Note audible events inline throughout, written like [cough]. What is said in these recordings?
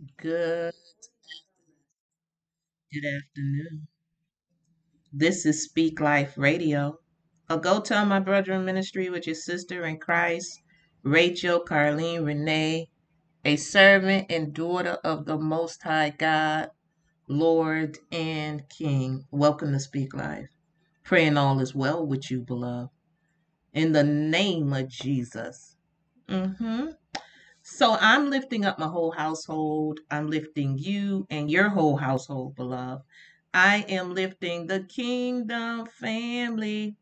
Good, good afternoon. This is Speak Life Radio. A Go Tell My Brother in Ministry with your sister in Christ, Rachel Carlene Renee, a servant and daughter of the Most High God, Lord and King. Welcome to Speak Life. Praying all is well with you, beloved. In the name of Jesus. Mm-hmm. So I'm lifting up my whole household. I'm lifting you and your whole household, beloved. I am lifting the kingdom family.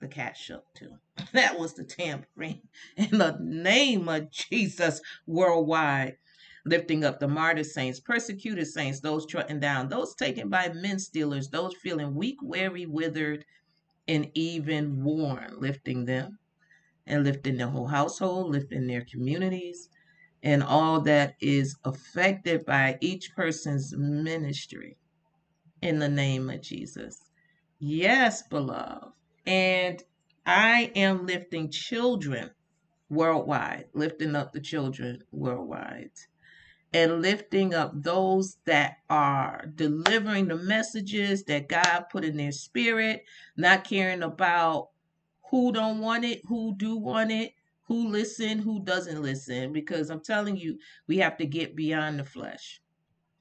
The cat shook too. [laughs] That was the tambourine. [laughs] In the name of Jesus worldwide. Lifting up the martyr saints, persecuted saints, those trodden down, those taken by men stealers, those feeling weak, weary, withered, and even worn. Lifting them and lifting their whole household, lifting their communities, and all that is affected by each person's ministry in the name of Jesus. Yes, beloved. And I am lifting children worldwide, lifting up the children worldwide, and lifting up those that are delivering the messages that God put in their spirit, not caring about who don't want it, who do want it, who listen, who doesn't listen, because I'm telling you, we have to get beyond the flesh.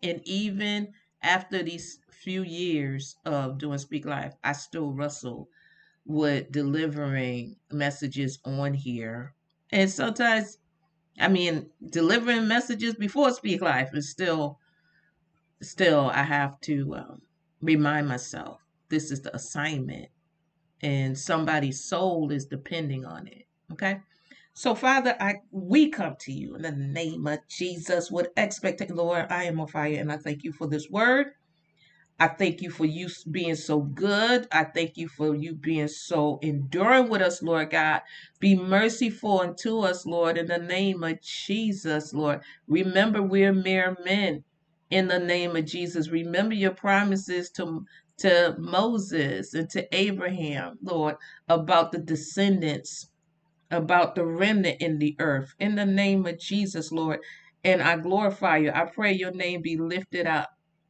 And even after these few years of doing Speak Life, I still wrestle with delivering messages on here. And sometimes, I mean, delivering messages before Speak Life is still, still, I have to um, remind myself this is the assignment and somebody's soul is depending on it. Okay. So, Father, I we come to you in the name of Jesus with expectation. Lord, I am on fire and I thank you for this word. I thank you for you being so good. I thank you for you being so enduring with us, Lord God. Be merciful unto us, Lord, in the name of Jesus, Lord. Remember, we're mere men in the name of Jesus. Remember your promises to to Moses and to Abraham, Lord, about the descendants, about the remnant in the earth. In the name of Jesus, Lord. And I glorify you. I pray your name be lifted up,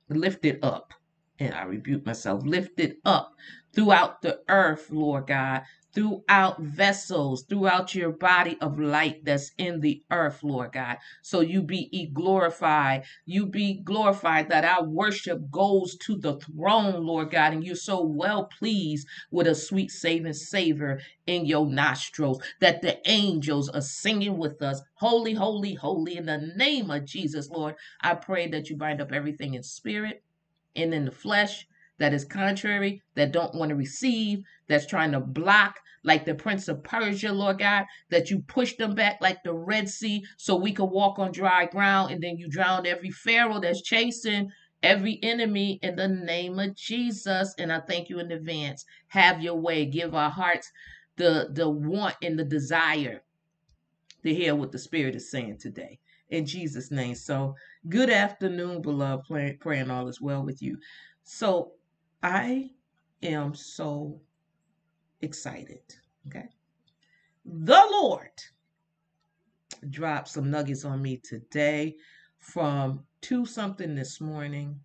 lifted up. And I rebuke myself, lifted up throughout the earth, Lord God, throughout vessels, throughout your body of light that's in the earth, Lord God. So you be glorified. You be glorified that our worship goes to the throne, Lord God, and you're so well pleased with a sweet saving savor in your nostrils that the angels are singing with us, holy, holy, holy, in the name of Jesus, Lord. I pray that you bind up everything in spirit and in the flesh that is contrary, that don't want to receive, that's trying to block, like the Prince of Persia, Lord God, that you push them back like the Red Sea so we could walk on dry ground, and then you drown every Pharaoh that's chasing every enemy in the name of Jesus. And I thank you in advance. Have your way. Give our hearts the the want and the desire to hear what the Spirit is saying today. In Jesus' name. So, good afternoon, beloved. Pray, praying all is well with you. So, I am so excited. Okay. The Lord dropped some nuggets on me today from two something this morning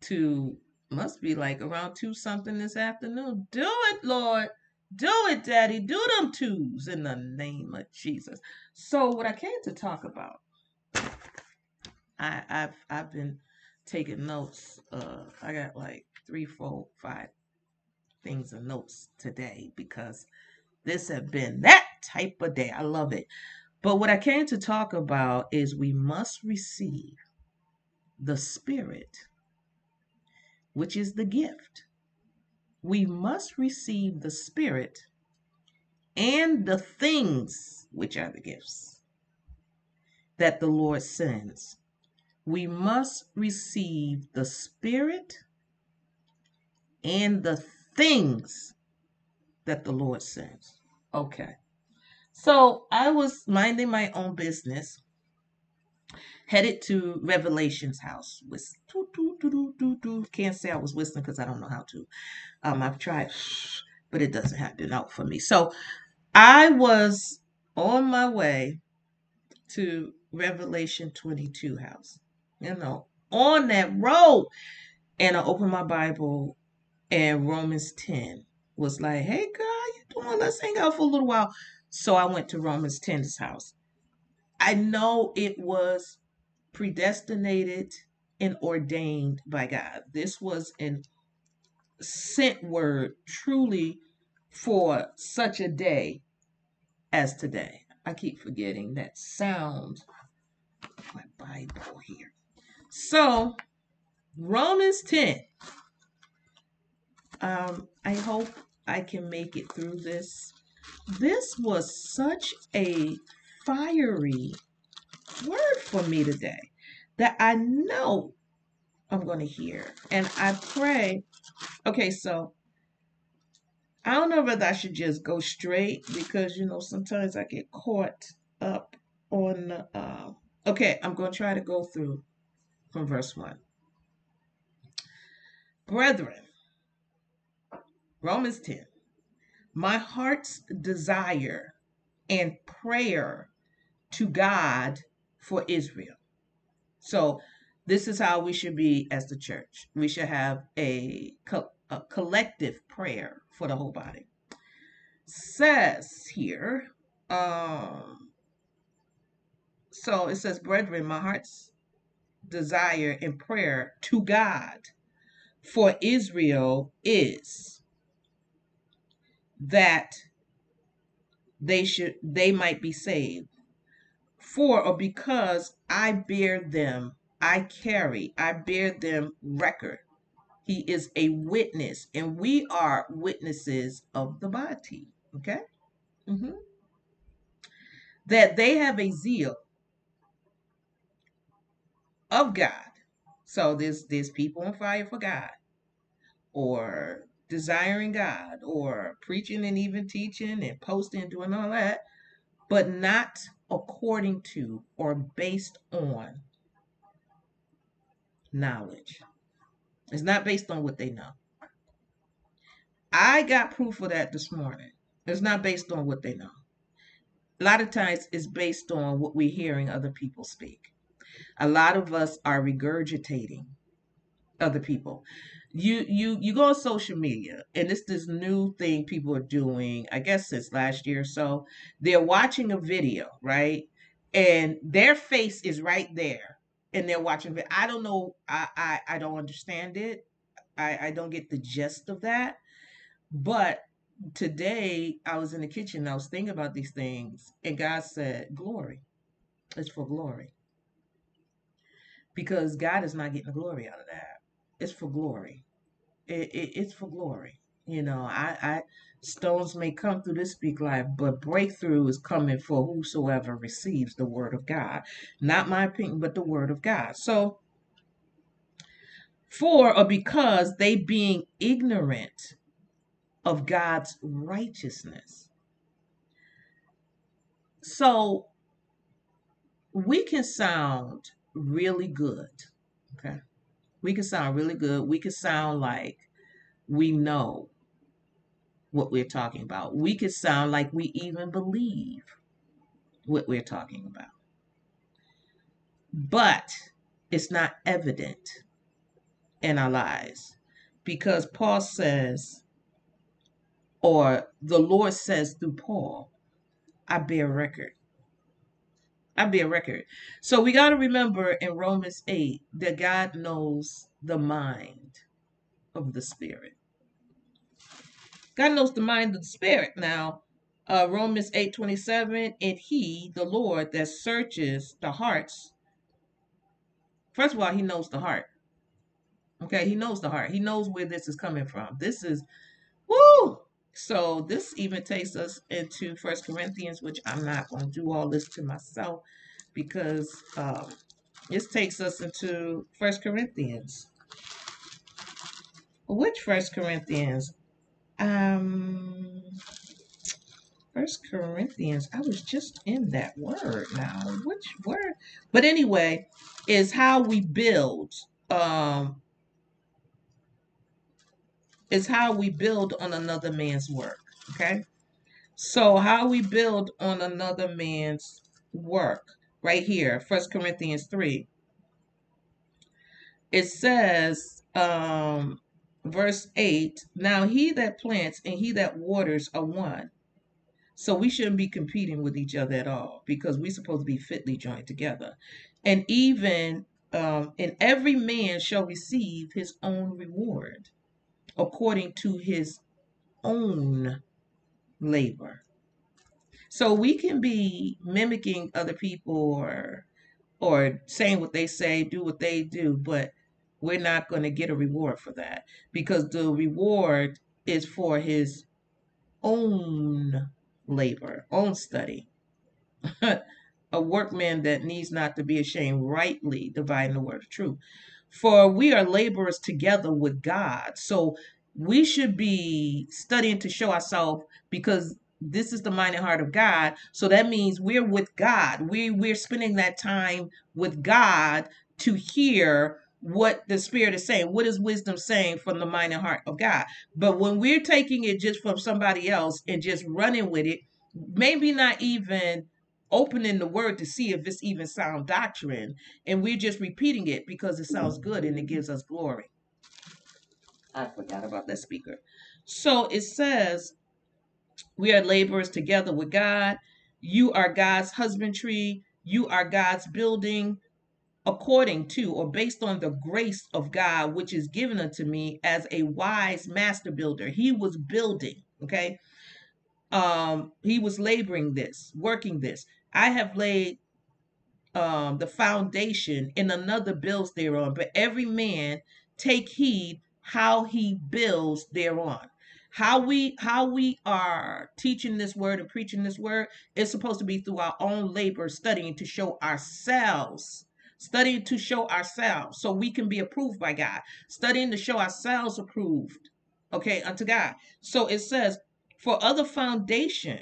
to must be like around two something this afternoon. Do it, Lord. Do it, Daddy. Do them twos in the name of Jesus. So, what I came to talk about, I, I've I've been taking notes. Uh, I got like three, four, five things and notes today because this have been that type of day. I love it. But what I came to talk about is we must receive the Spirit, which is the gift. We must receive the Spirit and the things, which are the gifts, that the Lord sends. We must receive the Spirit and the things that the Lord sends. Okay. So I was minding my own business, headed to Revelation's house. Can't say I was whistling because I don't know how to. Um, I've tried, but it doesn't happen out for me. So I was on my way to Revelation 22 house. You know, on that road. And I opened my Bible and Romans 10 was like, hey girl, you doing? Let's hang out for a little while. So I went to Romans 10's house. I know it was predestinated and ordained by God. This was an sent word truly for such a day as today. I keep forgetting that sound. My Bible here. So, Romans 10. Um, I hope I can make it through this. This was such a fiery word for me today that I know I'm going to hear. And I pray. Okay, so I don't know whether I should just go straight because, you know, sometimes I get caught up on. Uh, okay, I'm going to try to go through from verse 1. Brethren, Romans 10, my heart's desire and prayer to God for Israel. So, this is how we should be as the church. We should have a, co- a collective prayer for the whole body. Says here, um, so it says, Brethren, my heart's desire and prayer to God for Israel is that they should they might be saved. For or because I bear them I carry I bear them record. He is a witness and we are witnesses of the body okay? Mm-hmm. that they have a zeal of God. So there's there's people on fire for God or desiring God or preaching and even teaching and posting and doing all that, but not according to or based on knowledge. It's not based on what they know. I got proof of that this morning. It's not based on what they know. A lot of times it's based on what we're hearing other people speak. A lot of us are regurgitating other people you you you go on social media and it's this new thing people are doing i guess since last year or so. They're watching a video right? And their face is right there and they're watching i don't know i i, I don't understand it. I, I don't get the gist of that. But today i was in the kitchen i was thinking about these things and god said glory it's for glory. Because god is not getting the glory out of that it's for glory. It, it, it's for glory. You know, I, I stones may come through this speak life, but breakthrough is coming for whosoever receives the word of God. Not my opinion, but the word of God. So for or because they being ignorant of God's righteousness. So we can sound really good. We can sound really good. We can sound like we know what we're talking about. We can sound like we even believe what we're talking about. But it's not evident in our lives because Paul says, or the Lord says through Paul, I bear record. I bear record. So we got to remember in Romans 8 that God knows the mind of the Spirit. God knows the mind of the Spirit. Now, uh, Romans 8 27, and He, the Lord, that searches the hearts. First of all, He knows the heart. Okay, He knows the heart. He knows where this is coming from. This is, woo! So this even takes us into First Corinthians, which I'm not going to do all this to myself because um, this takes us into First Corinthians. Which First Corinthians? Um, First Corinthians. I was just in that word now. Which word? But anyway, is how we build. Um, is how we build on another man's work. Okay. So, how we build on another man's work. right here, First Corinthians 3. It says, um, verse 8 Now he that plants and he that waters are one. So we shouldn't be competing with each other at all because we're supposed to be fitly joined together. And even um, and every man shall receive his own reward according to his own labor. So we can be mimicking other people or or saying what they say, do what they do, but we're not going to get a reward for that because the reward is for his own labor, own study. [laughs] a workman that needs not to be ashamed, rightly dividing the word of truth. For we are laborers together with God. So we should be studying to show ourselves because this is the mind and heart of God. So that means we're with God. We we're spending that time with God to hear what the spirit is saying. What is wisdom saying from the mind and heart of God? But when we're taking it just from somebody else and just running with it, maybe not even opening the word to see if it's even sound doctrine, and we're just repeating it because it sounds good and it gives us glory. I forgot about that speaker. So it says, We are laborers together with God. You are God's husbandry. You are God's building according to or based on the grace of God, which is given unto me as a wise master builder. He was building, okay? Um, he was laboring this, working this. I have laid um, the foundation, and another builds thereon. But every man take heed how he builds thereon. How we how we are teaching this word and preaching this word is supposed to be through our own labor, studying to show ourselves studying to show ourselves so we can be approved by God, studying to show ourselves approved, okay, unto God. So it says, For other foundation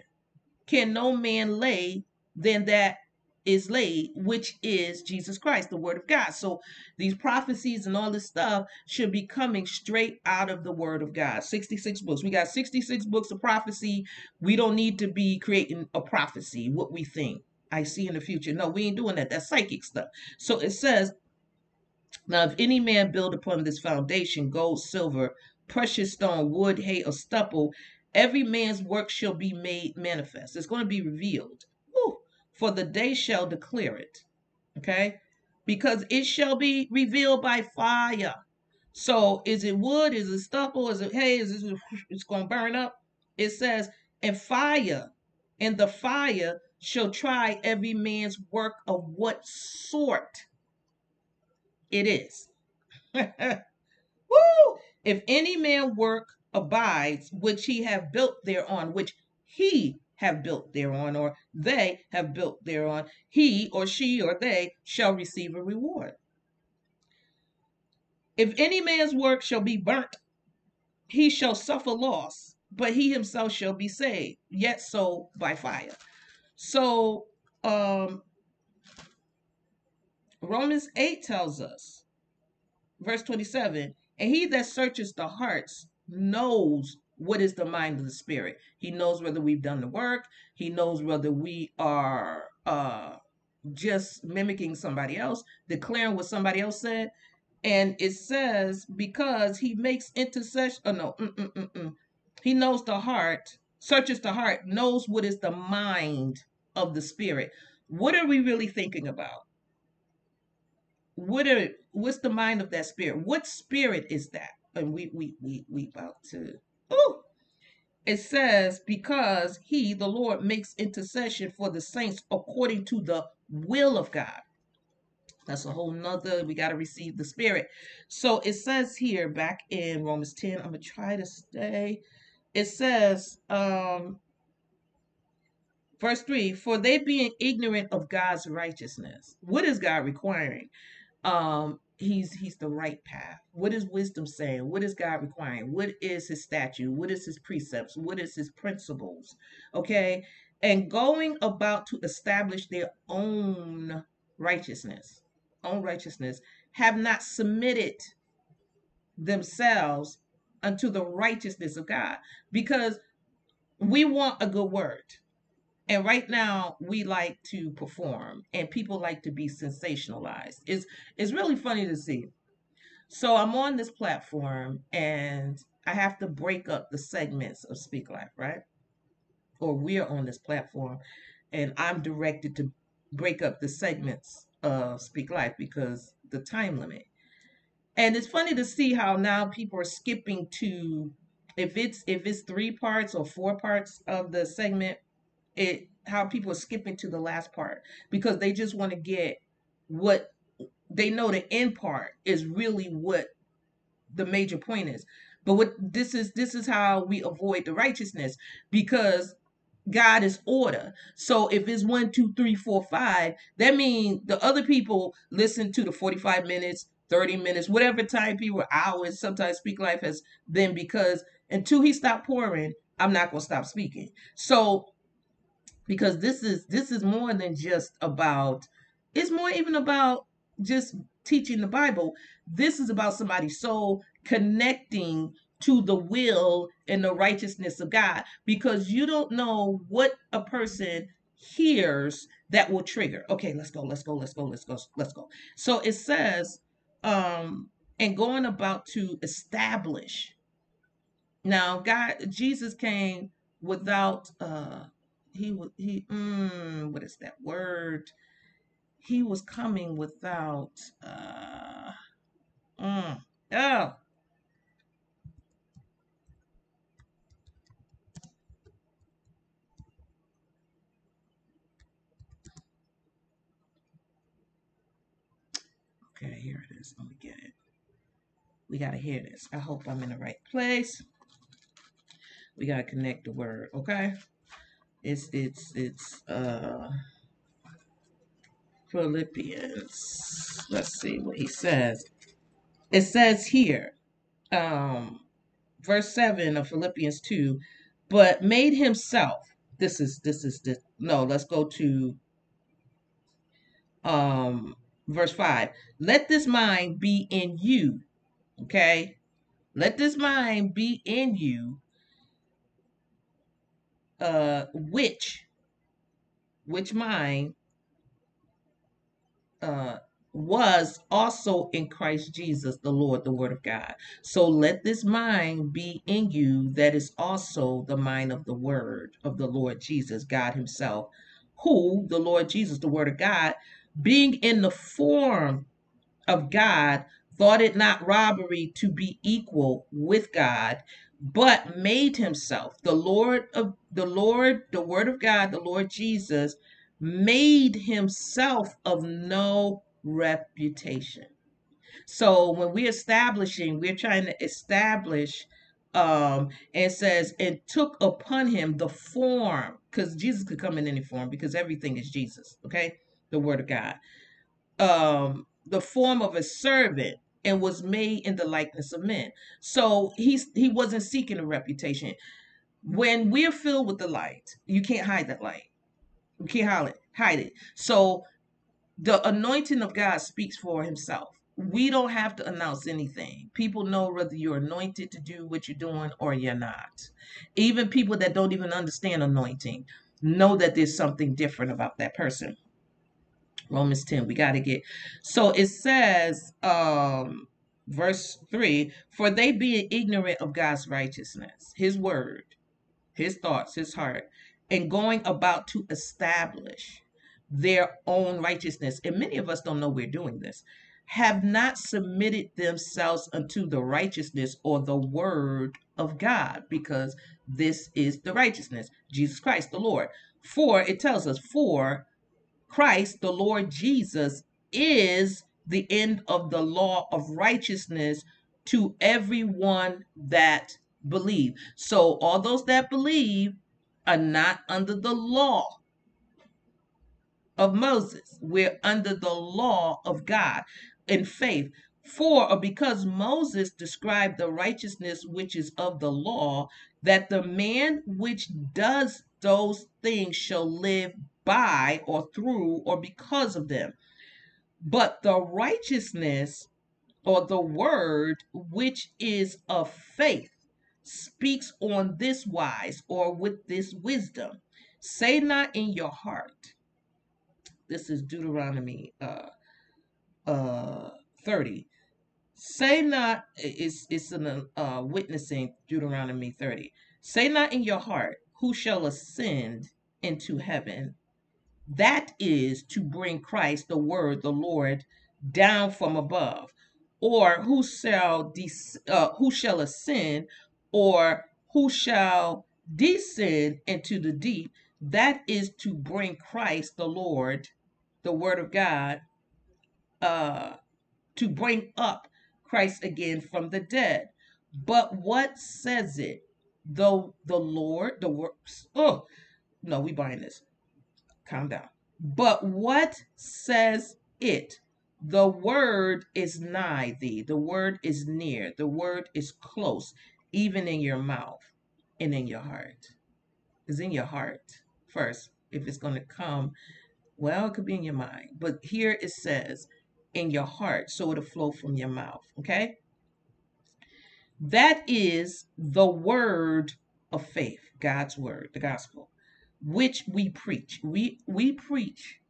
can no man lay than that is laid, which is Jesus Christ, the Word of God. So these prophecies and all this stuff should be coming straight out of the Word of God. 66 books. We got 66 books of prophecy. We don't need to be creating a prophecy, what we think. I see in the future. No, we ain't doing that. That's psychic stuff. So it says, Now, if any man build upon this foundation gold, silver, precious stone, wood, hay, or stubble, every man's work shall be made manifest. It's going to be revealed for the day shall declare it. Okay? Because it shall be revealed by fire. So is it wood? Is it stubble? Is it hay? Is it it's gonna burn up? It says, and fire, and the fire shall try every man's work of what sort it is. [laughs] Woo! If any man work abides, which he have built thereon, which he have built thereon, or they have built thereon, he or she or they shall receive a reward. If any man's work shall be burnt, he shall suffer loss, but he himself shall be saved, yet so by fire. So, um, Romans 8 tells us, verse 27, and he that searches the hearts knows what is the mind of the spirit? He knows whether we've done the work. He knows whether we are uh just mimicking somebody else declaring what somebody else said. And it says because he makes intercession oh no mm, mm, mm, he knows the heart searches the heart knows what is the mind of the spirit. What are we really thinking about? What are what's the mind of that spirit? What spirit is that? And we we we we about to Oh, it says, because he, the Lord, makes intercession for the saints according to the will of God. That's a whole nother, we got to receive the spirit. So it says here back in Romans 10, I'm going to try to stay. It says, um, verse 3 For they being ignorant of God's righteousness, what is God requiring? Um, he's he's the right path. What is wisdom saying? What is god requiring? What is his statute? What is his precepts? What is his principles? Okay? And going about to establish their own righteousness own righteousness have not submitted themselves unto the righteousness of god. Because we want a good word And right now we like to perform and people like to be sensationalized. It's it's really funny to see. So I'm on this platform and I have to break up the segments of Speak Life, right? Or we're on this platform and I'm directed to break up the segments of Speak Life because the time limit. And it's funny to see how now people are skipping to if it's if it's three parts or four parts of the segment, it how people are skipping to the last part because they just want to get what they know the end part is really what the major point is. But what this is this is how we avoid the righteousness because God is order. So if it's one, two, three, four, five, that means the other people listen to the 45 minutes, 30 minutes, whatever time people, hours, sometimes Speak Life has been because until he stopped pouring, I'm not gonna stop speaking. So because this is this is more than just about it's more even about just teaching the Bible. This is about somebody's soul connecting to the will and the righteousness of God because you don't know what a person hears that will trigger. Okay, let's go, let's go, let's go, let's go, let's go. So it says, um, and going about to establish. Now, God, Jesus came without uh he was he mm, what is that word? He was coming without uh mm, oh Okay, here it is. Let me get it. We got to hear this. I hope I'm in the right place. We got to connect the word, okay? It's, it's, it's, uh, Philippians. Let's see what he says. It says here, um, verse 7 of Philippians 2, but made himself. This is, this is, this. No, let's go to, um, verse 5 let this mind be in you okay let this mind be in you uh which which mind uh was also in Christ Jesus the Lord the word of God. So let this mind be in you that is also the mind of the word of the Lord Jesus God himself who the Lord Jesus the word of God being in the form of God, thought it not robbery to be equal with God, but made himself. The Lord of the Lord, the Word of God, the Lord Jesus, made himself of no reputation. So when we're establishing, we're trying to establish um and says and took upon him the form because jesus could come in any form because everything is jesus okay? The word of God, um, the form of a servant and was made in the likeness of men. So he's he wasn't seeking a reputation. When we're filled with the light, you can't hide that light. You can't hide it. Hide it. So the anointing of God speaks for himself. We don't have to announce anything. People know whether you're anointed to do what you're doing or you're not. Even people that don't even understand anointing know that there's something different about that person. Romans 10. We got to get. So it says, um, verse 3 For they being ignorant of God's righteousness, his word, his thoughts, his heart, and going about to establish their own righteousness. And many of us don't know we're doing this. Have not submitted themselves unto the righteousness or the word of God, because this is the righteousness, Jesus Christ the Lord. For it tells us, for Christ, the Lord Jesus, is the end of the law of righteousness to everyone that believe. So all those that believe are not under the law of Moses. We're under the law of God in faith. For or because Moses described the righteousness which is of the law, that the man which does those things shall live by or through or because of them. But the righteousness or the word which is of faith speaks on this wise or with this wisdom Say not in your heart. This is Deuteronomy uh, uh, 30. Say not, it's, it's an uh, witnessing Deuteronomy 30. Say not in your heart, who shall ascend into heaven? That is to bring Christ, the word, the Lord, down from above. Or who shall des- uh, who shall ascend, or who shall descend into the deep? That is to bring Christ, the Lord, the Word of God, uh, to bring up Christ again from the dead. But what says it? Though the Lord, the works. Oh, no, we buying this. Calm down. But what says it? The word is nigh thee. The word is near. The word is close, even in your mouth and in your heart. Is in your heart first. If it's going to come, well, it could be in your mind. But here it says, in your heart, so it'll flow from your mouth. Okay? That is the word of faith, God's word, the gospel, which we preach. We we preach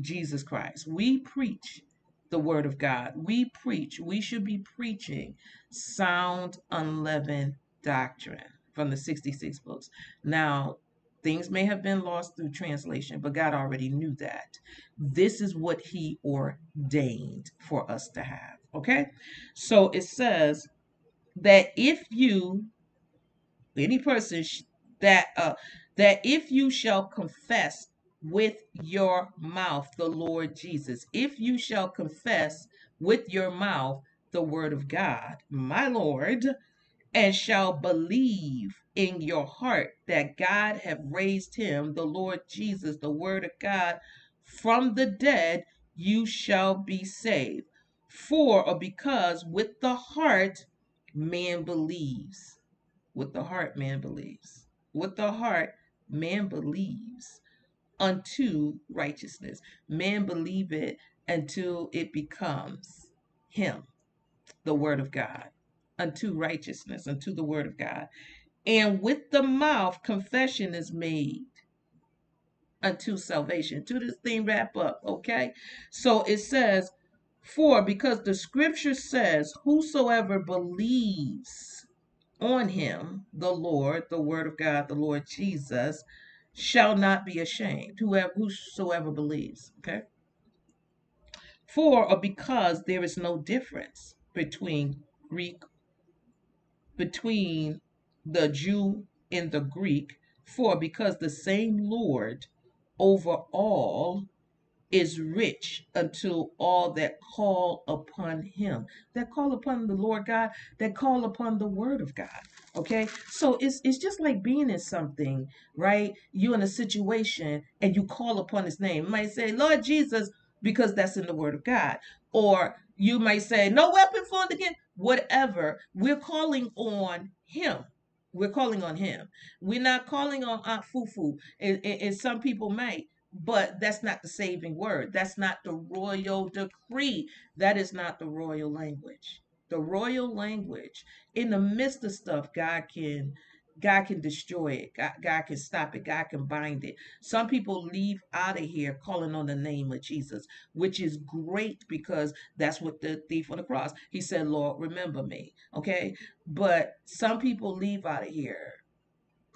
Jesus Christ. We preach the word of God. We preach. We should be preaching sound unleavened doctrine from the 66 books. Now, things may have been lost through translation, but God already knew that. This is what he ordained for us to have. Okay? So it says that if you any person that uh that if you shall confess with your mouth the Lord Jesus if you shall confess with your mouth the word of God my Lord and shall believe in your heart that God have raised him the Lord Jesus the word of God from the dead you shall be saved for or because with the heart man believes. With the heart, man believes. With the heart, man believes unto righteousness. Man believe it until it becomes him, the word of God, unto righteousness, unto the word of God. And with the mouth, confession is made unto salvation. To this thing wrap up, okay? So it says, for because the scripture says, whosoever believes on him, the Lord, the word of God, the Lord Jesus, shall not be ashamed. Whoever whosoever believes. Okay. For or because there is no difference between Greek, between the Jew and the Greek, for because the same Lord over all is rich unto all that call upon him that call upon the lord god that call upon the word of god okay? So it's it's just like being in something right? You in a situation and you call upon his name. You might say lord jesus because that's in the word of god. Or you might say no weapon formed against whatever. We're calling on him. We're calling on him. We're not calling on aunt fufu. And, and, and some people may but that's not the saving word. That's not the royal decree. That is not the royal language. The royal language, in the midst of stuff, God can God can destroy it. God, God can stop it. God can bind it. Some people leave out of here calling on the name of Jesus, which is great because that's what the thief on the cross. He said, Lord, remember me. Okay. But some people leave out of here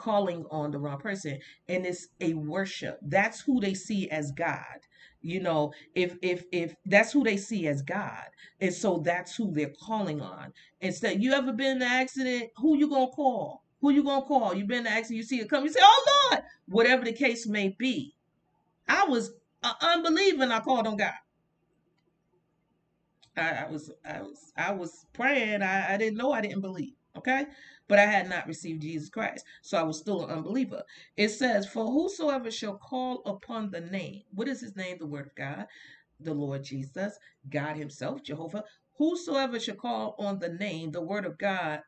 calling on the wrong person and it's a worship. That's who they see as god you know if if if that's who they see as god and so that's who they're calling on. Instead you ever been in an accident? Who you gonna call? Who you gonna call? You've been in an accident you see it come you say oh lord! Whatever the case may be. I was uh, unbelieving i called on god. I, I was i was i was praying. I, I didn't know i didn't believe okay but I had not received Jesus Christ. So I was still an unbeliever. It says, For whosoever shall call upon the name, what is his name? The word of God, the Lord Jesus, God Himself, Jehovah. Whosoever shall call on the name, the word of God,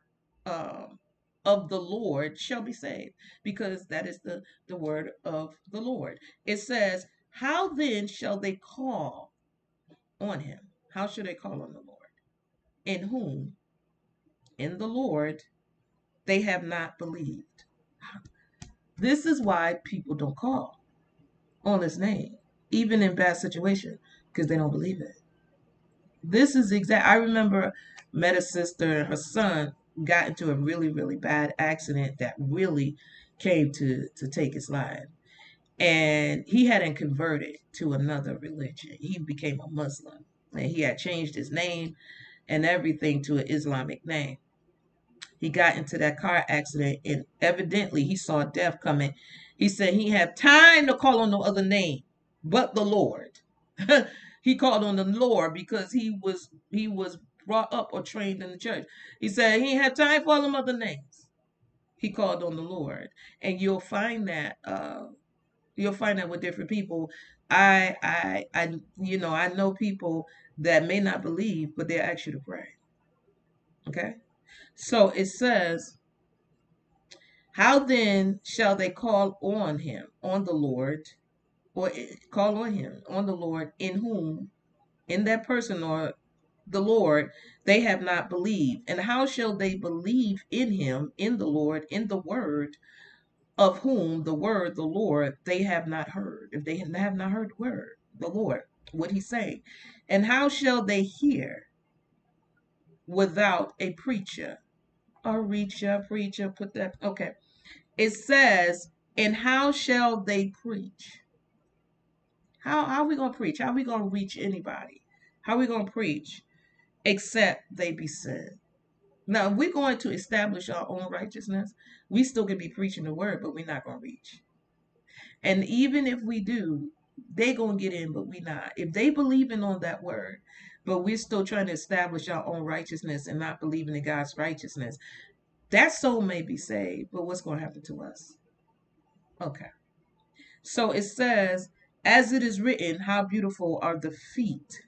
um, of the Lord shall be saved, because that is the, the word of the Lord. It says, How then shall they call on him? How shall they call on the Lord? In whom? In the Lord they have not believed. This is why people don't call on his name, even in bad situations, because they don't believe it. This is exact. I remember met a sister and her son got into a really, really bad accident that really came to to take his life. And he hadn't converted to another religion. He became a Muslim. And he had changed his name and everything to an Islamic name. He got into that car accident and evidently he saw death coming. He said he had time to call on no other name but the Lord. [laughs] he called on the Lord because he was he was brought up or trained in the church. He said he had time for all them other names. He called on the Lord, and you'll find that uh, you'll find that with different people. I I I you know I know people that may not believe, but they ask you to pray. Okay, so it says. How then shall they call on him, on the Lord, or eh, call on him, on the Lord, in whom, in that person or the Lord, they have not believed. And how shall they believe in him, in the Lord, in the word, of whom the word, the Lord, they have not heard? If they have not heard the word, the Lord, what he's saying. And how shall they hear without a preacher? A reacher, preacher, put that, okay. It says, and how shall they preach? How, how are we going to preach? How are we going to reach anybody? How are we going to preach? except they be sent. Now, if we're going to establish our own righteousness, we still can be preaching the word, but we're not going to reach. And even if we do, they going to get in, but we not. If they believing on that word, but we're still trying to establish our own righteousness and not believing in God's righteousness, that soul may be saved, but what's going to happen to us? Okay. So it says, as it is written, how beautiful are the feet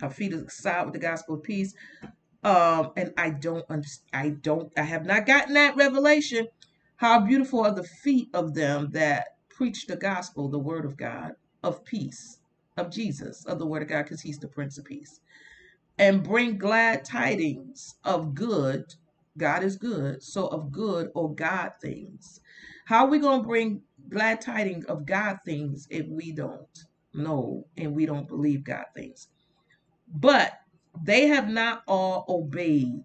her feet are side with the gospel of peace. Um, and I don't understand. I don't. I have not gotten that revelation. How beautiful are the feet of them that preach the gospel, the word of God, of peace, of Jesus, of the word of God, because He's the Prince of Peace, and bring glad tidings of good. God is good, so of good or God things. How are we going to bring glad tidings of God things if we don't know and we don't believe God things? But they have not all obeyed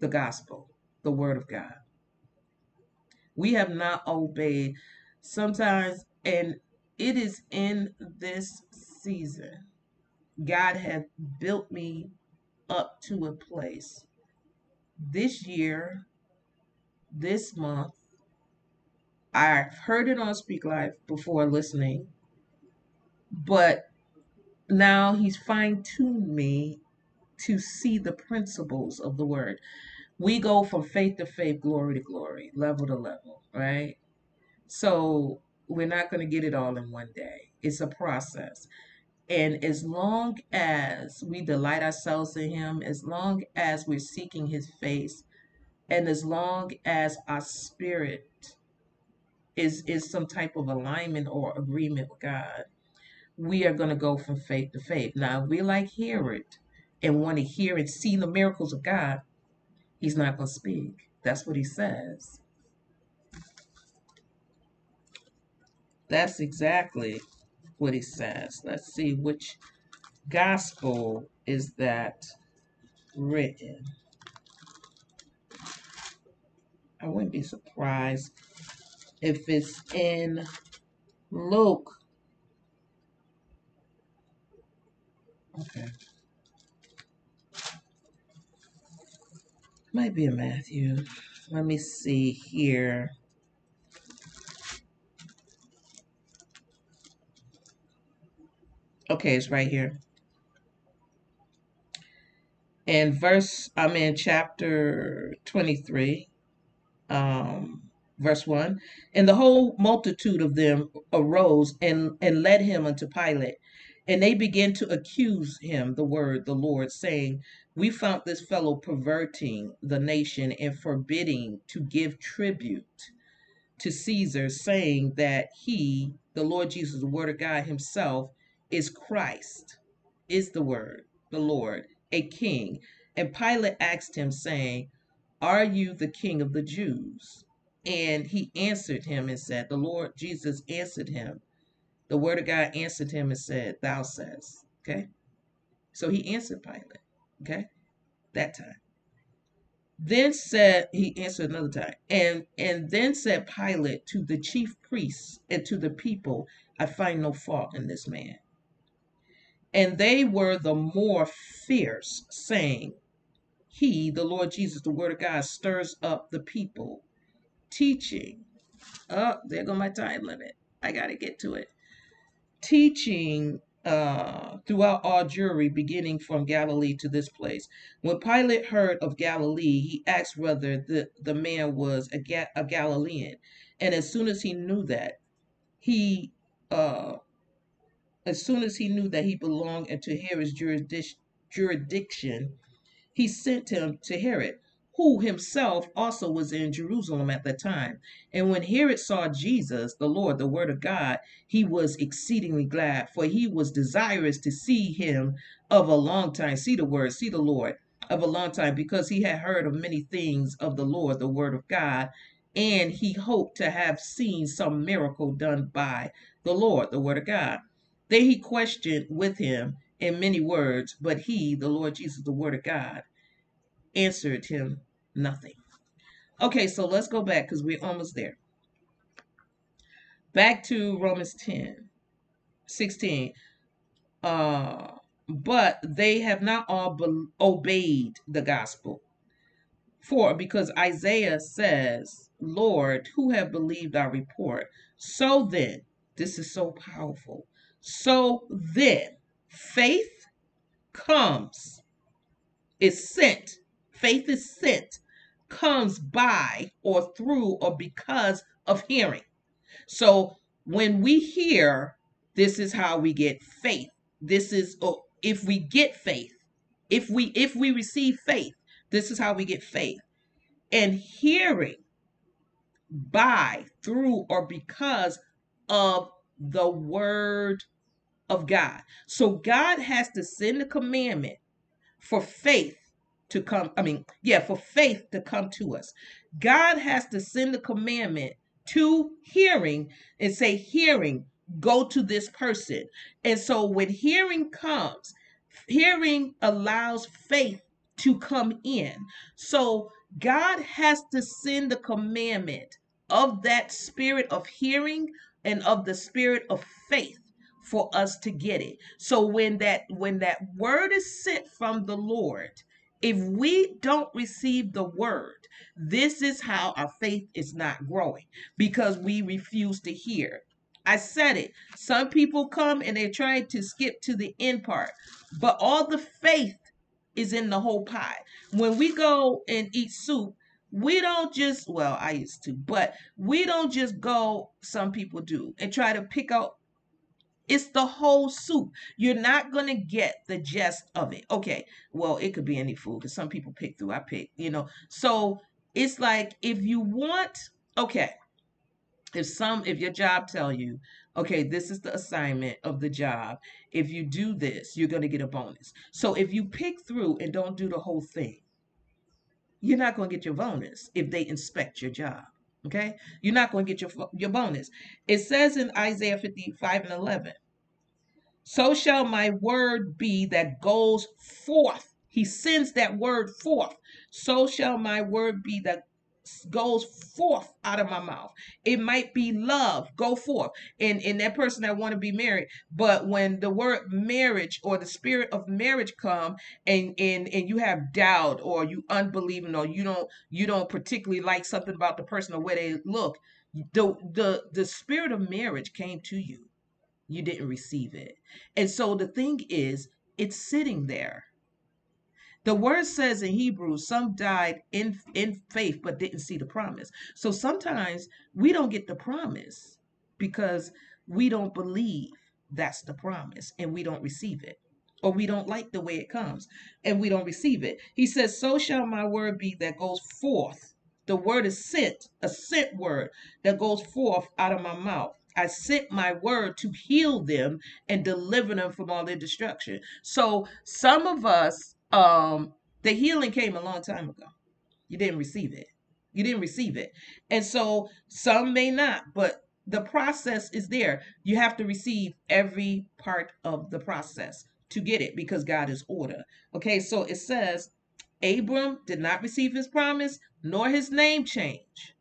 the gospel, the word of God. We have not obeyed. Sometimes, and it is in this season, God has built me up to a place this year, this month. I've heard it on Speak Life before listening, but now he's fine tuned me to see the principles of the word. We go from faith to faith, glory to glory, level to level, right? So we're not going to get it all in one day. It's a process. And as long as we delight ourselves in Him, as long as we're seeking His face, and as long as our spirit is, is some type of alignment or agreement with God, we are going to go from faith to faith. Now, if we like hear it and want to hear and see the miracles of God, he's not going to speak. That's what he says. That's exactly what he says. Let's see which gospel is that written. I wouldn't be surprised if it's in Luke Okay. Might be a Matthew. Let me see here. Okay, it's right here. And verse, I'm in chapter 23, um, verse 1. And the whole multitude of them arose and, and led him unto Pilate. And they began to accuse him, the word, the Lord, saying, We found this fellow perverting the nation and forbidding to give tribute to Caesar, saying that he, the Lord Jesus, the word of God himself, is Christ, is the word, the Lord, a king. And Pilate asked him, saying, Are you the king of the Jews? And he answered him and said, The Lord Jesus answered him. The word of God answered him and said, Thou says. Okay. So he answered Pilate. Okay. That time. Then said he answered another time, and and then said Pilate to the chief priests and to the people, I find no fault in this man. And they were the more fierce, saying, He, the Lord Jesus, the word of God, stirs up the people, teaching. Oh, there go my time limit. I gotta get to it. Teaching uh, throughout all Jewry, beginning from Galilee to this place. When Pilate heard of Galilee, he asked whether the, the man was a, Ga- a Galilean. And as soon as he knew that, he, uh, as soon as he knew that he belonged into Herod's jurisdiction, he sent him to Herod, who himself also was in Jerusalem at the time. And when Herod saw Jesus, the Lord, the Word of God, he was exceedingly glad, for he was desirous to see him of a long time. See the Word, see the Lord of a long time, because he had heard of many things of the Lord, the Word of God, and he hoped to have seen some miracle done by the Lord, the Word of God. Then he questioned with him in many words, but he, the Lord Jesus, the Word of God, answered him nothing. Okay, so let's go back because we're almost there. Back to Romans 10, 16. Uh, but they have not all be- obeyed the gospel. For because Isaiah says, Lord, who have believed our report? So then, this is so powerful. So then, faith comes, is sent, faith is sent, comes by or through or because of hearing. So when we hear, this is how we get faith. This is oh, if we get faith, if we if we receive faith, this is how we get faith. And hearing by, through, or because of the word of God. So God has to send a commandment for faith to come. I mean, yeah, for faith to come to us. God has to send a commandment to hearing and say, hearing, go to this person. And so when hearing comes, hearing allows faith to come in. So God has to send the commandment of that spirit of hearing and of the spirit of faith for us to get it. So when that when that word is sent from the Lord, if we don't receive the word, this is how our faith is not growing because we refuse to hear. I said it. Some people come and they're trying to skip to the end part, but all the faith is in the whole pie. When we go and eat soup, we don't just, well, I used to, but we don't just go, some people do, and try to pick out it's the whole soup. You're not going to get the gist of it. Okay. Well, it could be any food because some people pick through. I pick, you know. So it's like if you want, okay, if some, if your job tell you, okay, this is the assignment of the job. If you do this, you're going to get a bonus. So if you pick through and don't do the whole thing, you're not going to get your bonus if they inspect your job. Okay, you're not going to get your your bonus. It says in Isaiah 55 and 11, so shall my word be that goes forth. He sends that word forth. So shall my word be that goes forth out of my mouth. It might be love, go forth. And in that person that want to be married. But when the word marriage or the spirit of marriage come and and and you have doubt or you unbelieving or you don't you don't particularly like something about the person or where they look, the the the spirit of marriage came to you. You didn't receive it. And so the thing is, it's sitting there the word says in Hebrew, some died in in faith but didn't see the promise. So sometimes we don't get the promise because we don't believe that's the promise and we don't receive it. Or we don't like the way it comes and we don't receive it. He says, So shall my word be that goes forth. The word is sent, a sent word that goes forth out of my mouth. I sent my word to heal them and deliver them from all their destruction. So some of us um the healing came a long time ago you didn't receive it You didn't receive it. And so some may not, but the process is there. You have to receive every part of the process to get it because God is order. Okay, so it says Abram did not receive his promise nor his name change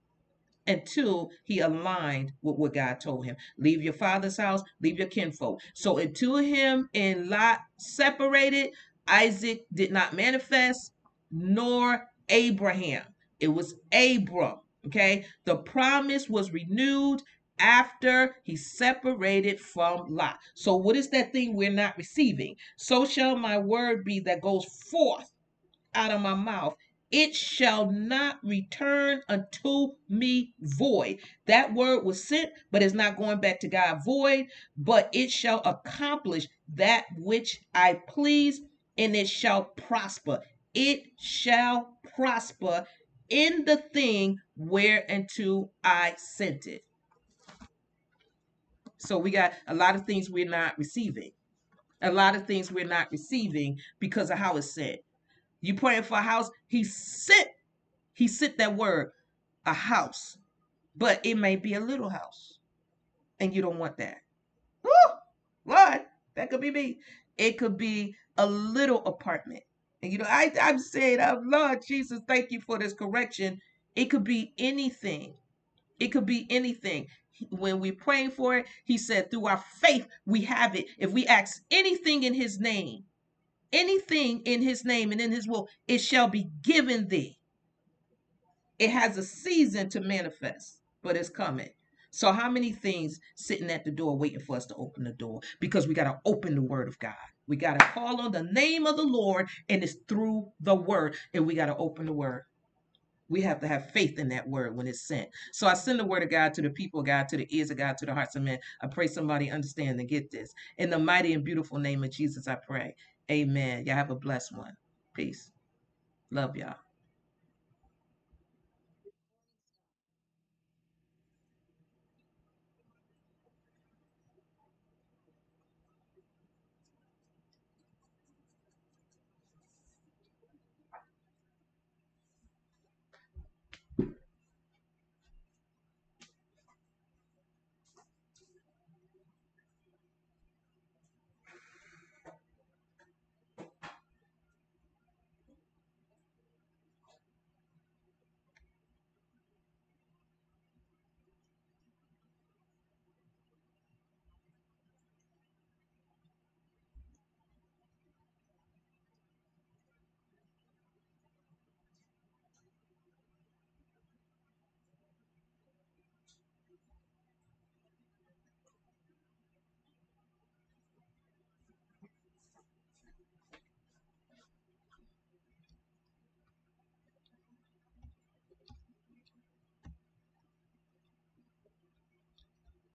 until he aligned with what God told him. Leave your father's house, leave your kinfolk. So until him and Lot separated, Isaac did not manifest, nor Abraham. It was Abram. Okay. The promise was renewed after he separated from Lot. So, what is that thing we're not receiving? So shall my word be that goes forth out of my mouth. It shall not return unto me void. That word was sent, but it's not going back to God void, but it shall accomplish that which I please, and it shall prosper. It shall prosper in the thing whereunto I sent it. So we got a lot of things we're not receiving. A lot of things we're not receiving because of how it's said. You praying for a house, he sent, he sent that word, a house. But it may be a little house. And you don't want that. Woo! Lord, that could be me. It could be a little apartment. And you know, I, I'm saying, oh, Lord Jesus, thank you for this correction. It could be anything. It could be anything when we pray for it, he said, through our faith, we have it. If we ask anything in his name, anything in his name and in his will, it shall be given thee. It has a season to manifest, but it's coming. So, how many things sitting at the door waiting for us to open the door? Because we got to open the word of God. We got to call on the name of the Lord, and it's through the word, and we got to open the word. We have to have faith in that word when it's sent. So I send the word of God to the people God, to the ears of God, to the hearts of men. I pray somebody understand and get this. In the mighty and beautiful name of Jesus, I pray. Amen. Y'all have a blessed one. Peace. Love y'all.